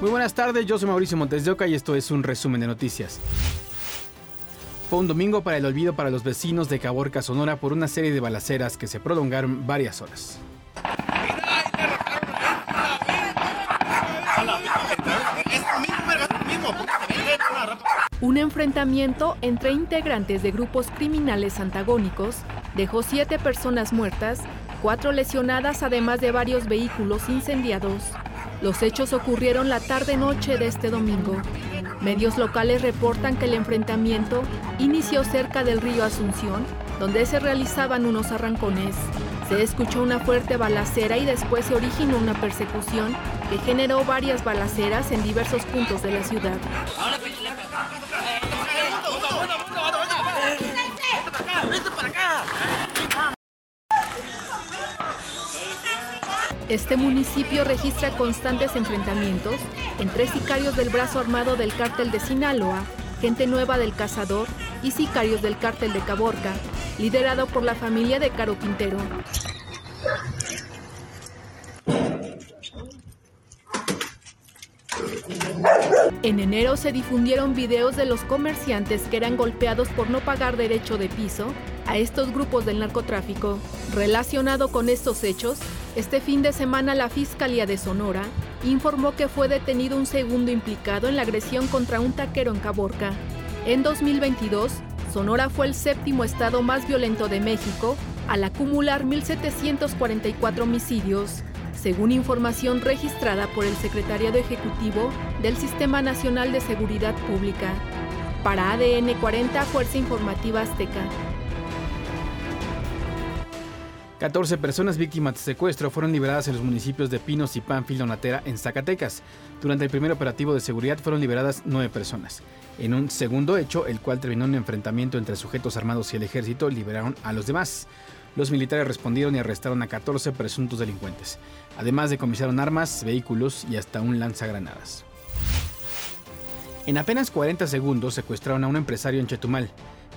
Muy buenas tardes, yo soy Mauricio Montes de Oca y esto es un resumen de noticias. Fue un domingo para el olvido para los vecinos de Caborca, Sonora, por una serie de balaceras que se prolongaron varias horas. Un enfrentamiento entre integrantes de grupos criminales antagónicos dejó siete personas muertas, cuatro lesionadas, además de varios vehículos incendiados. Los hechos ocurrieron la tarde-noche de este domingo. Medios locales reportan que el enfrentamiento inició cerca del río Asunción, donde se realizaban unos arrancones. Se escuchó una fuerte balacera y después se originó una persecución que generó varias balaceras en diversos puntos de la ciudad. Este municipio registra constantes enfrentamientos entre sicarios del brazo armado del cártel de Sinaloa, gente nueva del Cazador y sicarios del cártel de Caborca, liderado por la familia de Caro Quintero. En enero se difundieron videos de los comerciantes que eran golpeados por no pagar derecho de piso a estos grupos del narcotráfico. Relacionado con estos hechos, este fin de semana la Fiscalía de Sonora informó que fue detenido un segundo implicado en la agresión contra un taquero en Caborca. En 2022, Sonora fue el séptimo estado más violento de México al acumular 1.744 homicidios, según información registrada por el Secretariado Ejecutivo del Sistema Nacional de Seguridad Pública. Para ADN 40, Fuerza Informativa Azteca. 14 personas víctimas de secuestro fueron liberadas en los municipios de Pinos y Pánfilo Natera en Zacatecas. Durante el primer operativo de seguridad fueron liberadas 9 personas. En un segundo hecho, el cual terminó en un enfrentamiento entre sujetos armados y el ejército, liberaron a los demás. Los militares respondieron y arrestaron a 14 presuntos delincuentes. Además decomisaron armas, vehículos y hasta un lanzagranadas. En apenas 40 segundos secuestraron a un empresario en Chetumal.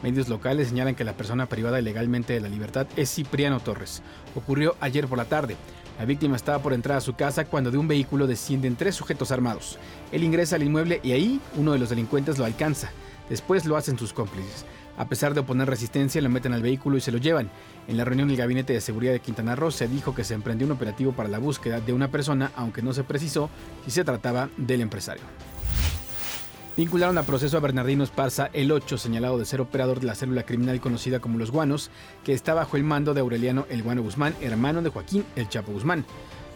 Medios locales señalan que la persona privada ilegalmente de la libertad es Cipriano Torres. Ocurrió ayer por la tarde. La víctima estaba por entrar a su casa cuando de un vehículo descienden tres sujetos armados. Él ingresa al inmueble y ahí uno de los delincuentes lo alcanza. Después lo hacen sus cómplices. A pesar de oponer resistencia, lo meten al vehículo y se lo llevan. En la reunión del Gabinete de Seguridad de Quintana Roo se dijo que se emprendió un operativo para la búsqueda de una persona, aunque no se precisó si se trataba del empresario. Vincularon a proceso a Bernardino Esparza, el 8, señalado de ser operador de la célula criminal conocida como Los Guanos, que está bajo el mando de Aureliano El Guano Guzmán, hermano de Joaquín El Chapo Guzmán.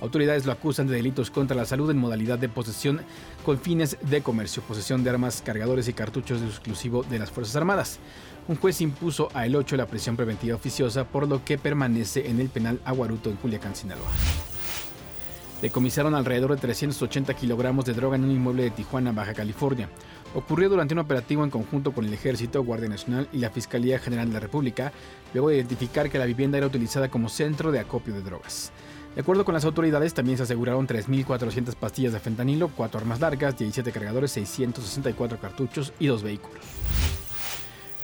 Autoridades lo acusan de delitos contra la salud en modalidad de posesión con fines de comercio, posesión de armas, cargadores y cartuchos de exclusivo de las Fuerzas Armadas. Un juez impuso a El 8 la prisión preventiva oficiosa, por lo que permanece en el penal Aguaruto en Culiacán, Sinaloa. Decomisaron alrededor de 380 kilogramos de droga en un inmueble de Tijuana, Baja California. Ocurrió durante un operativo en conjunto con el Ejército, Guardia Nacional y la Fiscalía General de la República, luego de identificar que la vivienda era utilizada como centro de acopio de drogas. De acuerdo con las autoridades, también se aseguraron 3.400 pastillas de fentanilo, 4 armas largas, 17 cargadores, 664 cartuchos y 2 vehículos.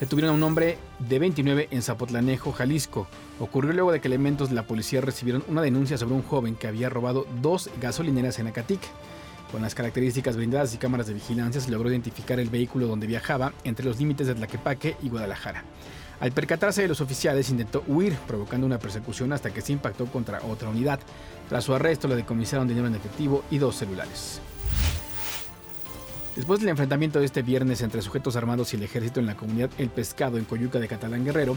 Detuvieron a un hombre de 29 en Zapotlanejo, Jalisco. Ocurrió luego de que elementos de la policía recibieron una denuncia sobre un joven que había robado dos gasolineras en Acatic. Con las características brindadas y cámaras de vigilancia se logró identificar el vehículo donde viajaba entre los límites de Tlaquepaque y Guadalajara. Al percatarse de los oficiales intentó huir, provocando una persecución hasta que se impactó contra otra unidad. Tras su arresto le decomisaron dinero en efectivo y dos celulares. Después del enfrentamiento de este viernes entre sujetos armados y el ejército en la comunidad El Pescado en Coyuca de Catalán Guerrero,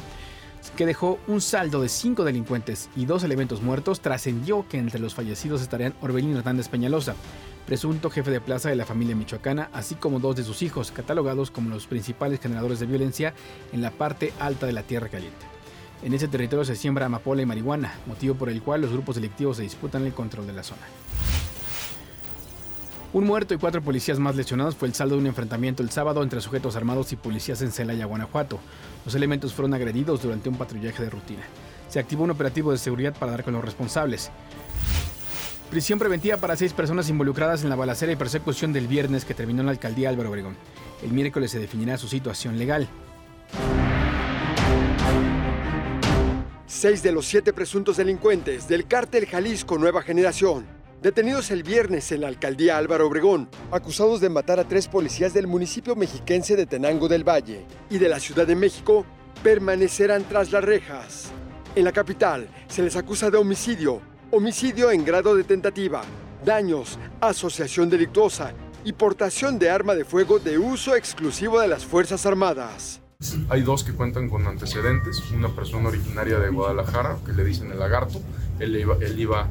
que dejó un saldo de cinco delincuentes y dos elementos muertos, trascendió que entre los fallecidos estarían Orbelín Hernández Peñalosa, presunto jefe de plaza de la familia michoacana, así como dos de sus hijos, catalogados como los principales generadores de violencia en la parte alta de la Tierra Caliente. En ese territorio se siembra amapola y marihuana, motivo por el cual los grupos delictivos se disputan el control de la zona. Un muerto y cuatro policías más lesionados fue el saldo de un enfrentamiento el sábado entre sujetos armados y policías en Celaya, Guanajuato. Los elementos fueron agredidos durante un patrullaje de rutina. Se activó un operativo de seguridad para dar con los responsables. Prisión preventiva para seis personas involucradas en la balacera y persecución del viernes que terminó en la alcaldía Álvaro Obregón. El miércoles se definirá su situación legal. Seis de los siete presuntos delincuentes del cártel Jalisco Nueva Generación detenidos el viernes en la alcaldía Álvaro Obregón, acusados de matar a tres policías del municipio mexiquense de Tenango del Valle y de la Ciudad de México, permanecerán tras las rejas. En la capital se les acusa de homicidio, homicidio en grado de tentativa, daños, asociación delictuosa y portación de arma de fuego de uso exclusivo de las Fuerzas Armadas. Hay dos que cuentan con antecedentes, una persona originaria de Guadalajara, que le dicen el lagarto, él iba, él iba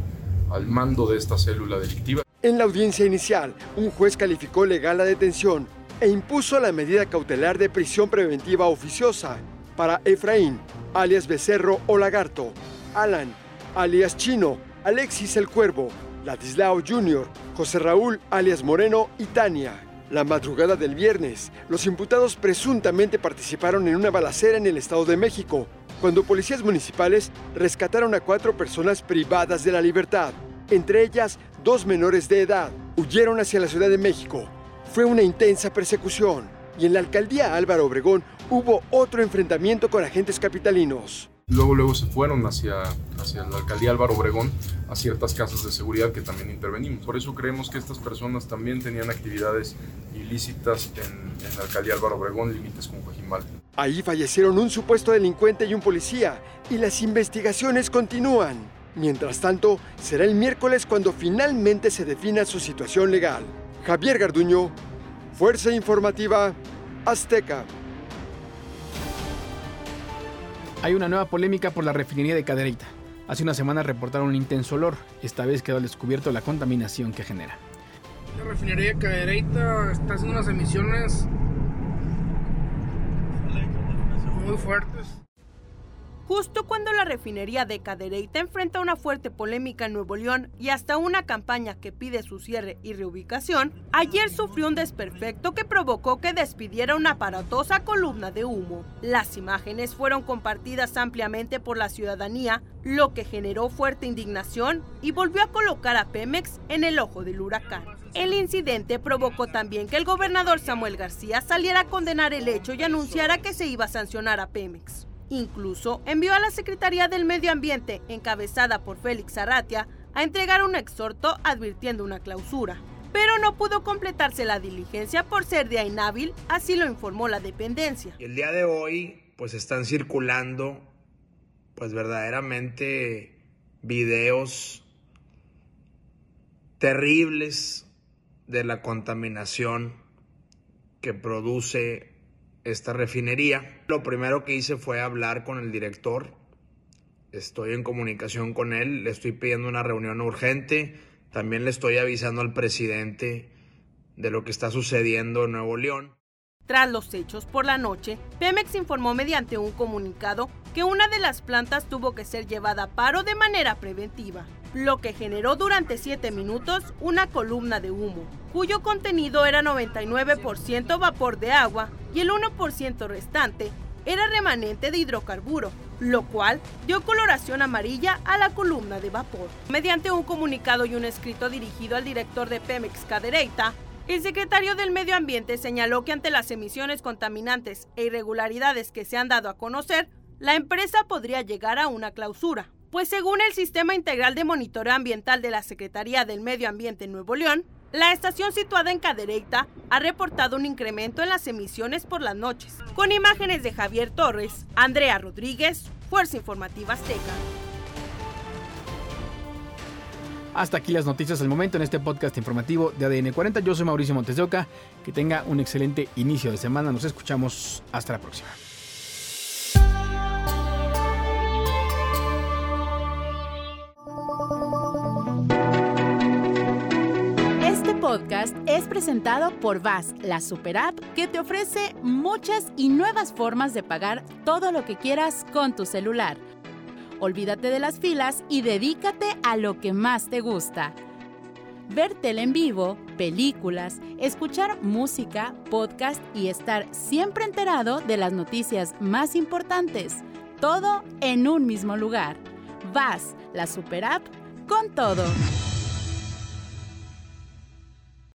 al mando de esta célula delictiva. En la audiencia inicial, un juez calificó legal la detención e impuso la medida cautelar de prisión preventiva oficiosa para Efraín, alias Becerro o Lagarto, Alan, alias Chino, Alexis el Cuervo, Ladislao Jr., José Raúl, alias Moreno y Tania. La madrugada del viernes, los imputados presuntamente participaron en una balacera en el Estado de México, cuando policías municipales rescataron a cuatro personas privadas de la libertad, entre ellas dos menores de edad. Huyeron hacia la Ciudad de México. Fue una intensa persecución y en la alcaldía Álvaro Obregón hubo otro enfrentamiento con agentes capitalinos. Luego, luego se fueron hacia, hacia la alcaldía Álvaro Obregón, a ciertas casas de seguridad que también intervenimos. Por eso creemos que estas personas también tenían actividades ilícitas en, la alcaldía Álvaro Obregón, límites con Coajimal. Ahí fallecieron un supuesto delincuente y un policía, y las investigaciones continúan. Mientras tanto, será el miércoles cuando finalmente se defina su situación legal. Javier Garduño, Fuerza Informativa Azteca. Hay una nueva polémica por la refinería de Cadereyta. Hace una semana reportaron un intenso olor. Esta vez quedó al descubierto la contaminación que genera. La refinería de Cadereyta está haciendo unas emisiones muy fuertes. Justo cuando la refinería de Cadereyta enfrenta una fuerte polémica en Nuevo León y hasta una campaña que pide su cierre y reubicación, ayer sufrió un desperfecto que provocó que despidiera una aparatosa columna de humo. Las imágenes fueron compartidas ampliamente por la ciudadanía, lo que generó fuerte indignación y volvió a colocar a Pemex en el ojo del huracán. El incidente provocó también que el gobernador Samuel García saliera a condenar el hecho y anunciara que se iba a sancionar a Pemex. Incluso envió a la Secretaría del Medio Ambiente, encabezada por Félix Arratia, a entregar un exhorto advirtiendo una clausura. Pero no pudo completarse la diligencia por ser día inhábil, así lo informó la dependencia. El día de hoy, pues están circulando, pues verdaderamente videos terribles de la contaminación que produce esta refinería. Lo primero que hice fue hablar con el director. Estoy en comunicación con él, le estoy pidiendo una reunión urgente. También le estoy avisando al presidente de lo que está sucediendo en Nuevo León. Tras los hechos por la noche, Pemex informó mediante un comunicado que una de las plantas tuvo que ser llevada a paro de manera preventiva, lo que generó durante 7 minutos una columna de humo, cuyo contenido era 99% vapor de agua y el 1% restante era remanente de hidrocarburo, lo cual dio coloración amarilla a la columna de vapor. Mediante un comunicado y un escrito dirigido al director de Pemex Cadereyta, el secretario del Medio Ambiente señaló que ante las emisiones contaminantes e irregularidades que se han dado a conocer, la empresa podría llegar a una clausura, pues según el Sistema Integral de Monitoreo Ambiental de la Secretaría del Medio Ambiente en Nuevo León, la estación situada en Cadereyta ha reportado un incremento en las emisiones por las noches. Con imágenes de Javier Torres, Andrea Rodríguez, Fuerza Informativa Azteca. Hasta aquí las noticias del momento en este podcast informativo de ADN 40. Yo soy Mauricio Montes de Oca. Que tenga un excelente inicio de semana. Nos escuchamos. Hasta la próxima. Podcast es presentado por VAS, la super app que te ofrece muchas y nuevas formas de pagar todo lo que quieras con tu celular. Olvídate de las filas y dedícate a lo que más te gusta. Ver tele en vivo, películas, escuchar música, podcast y estar siempre enterado de las noticias más importantes. Todo en un mismo lugar. VAS, la super app con todo.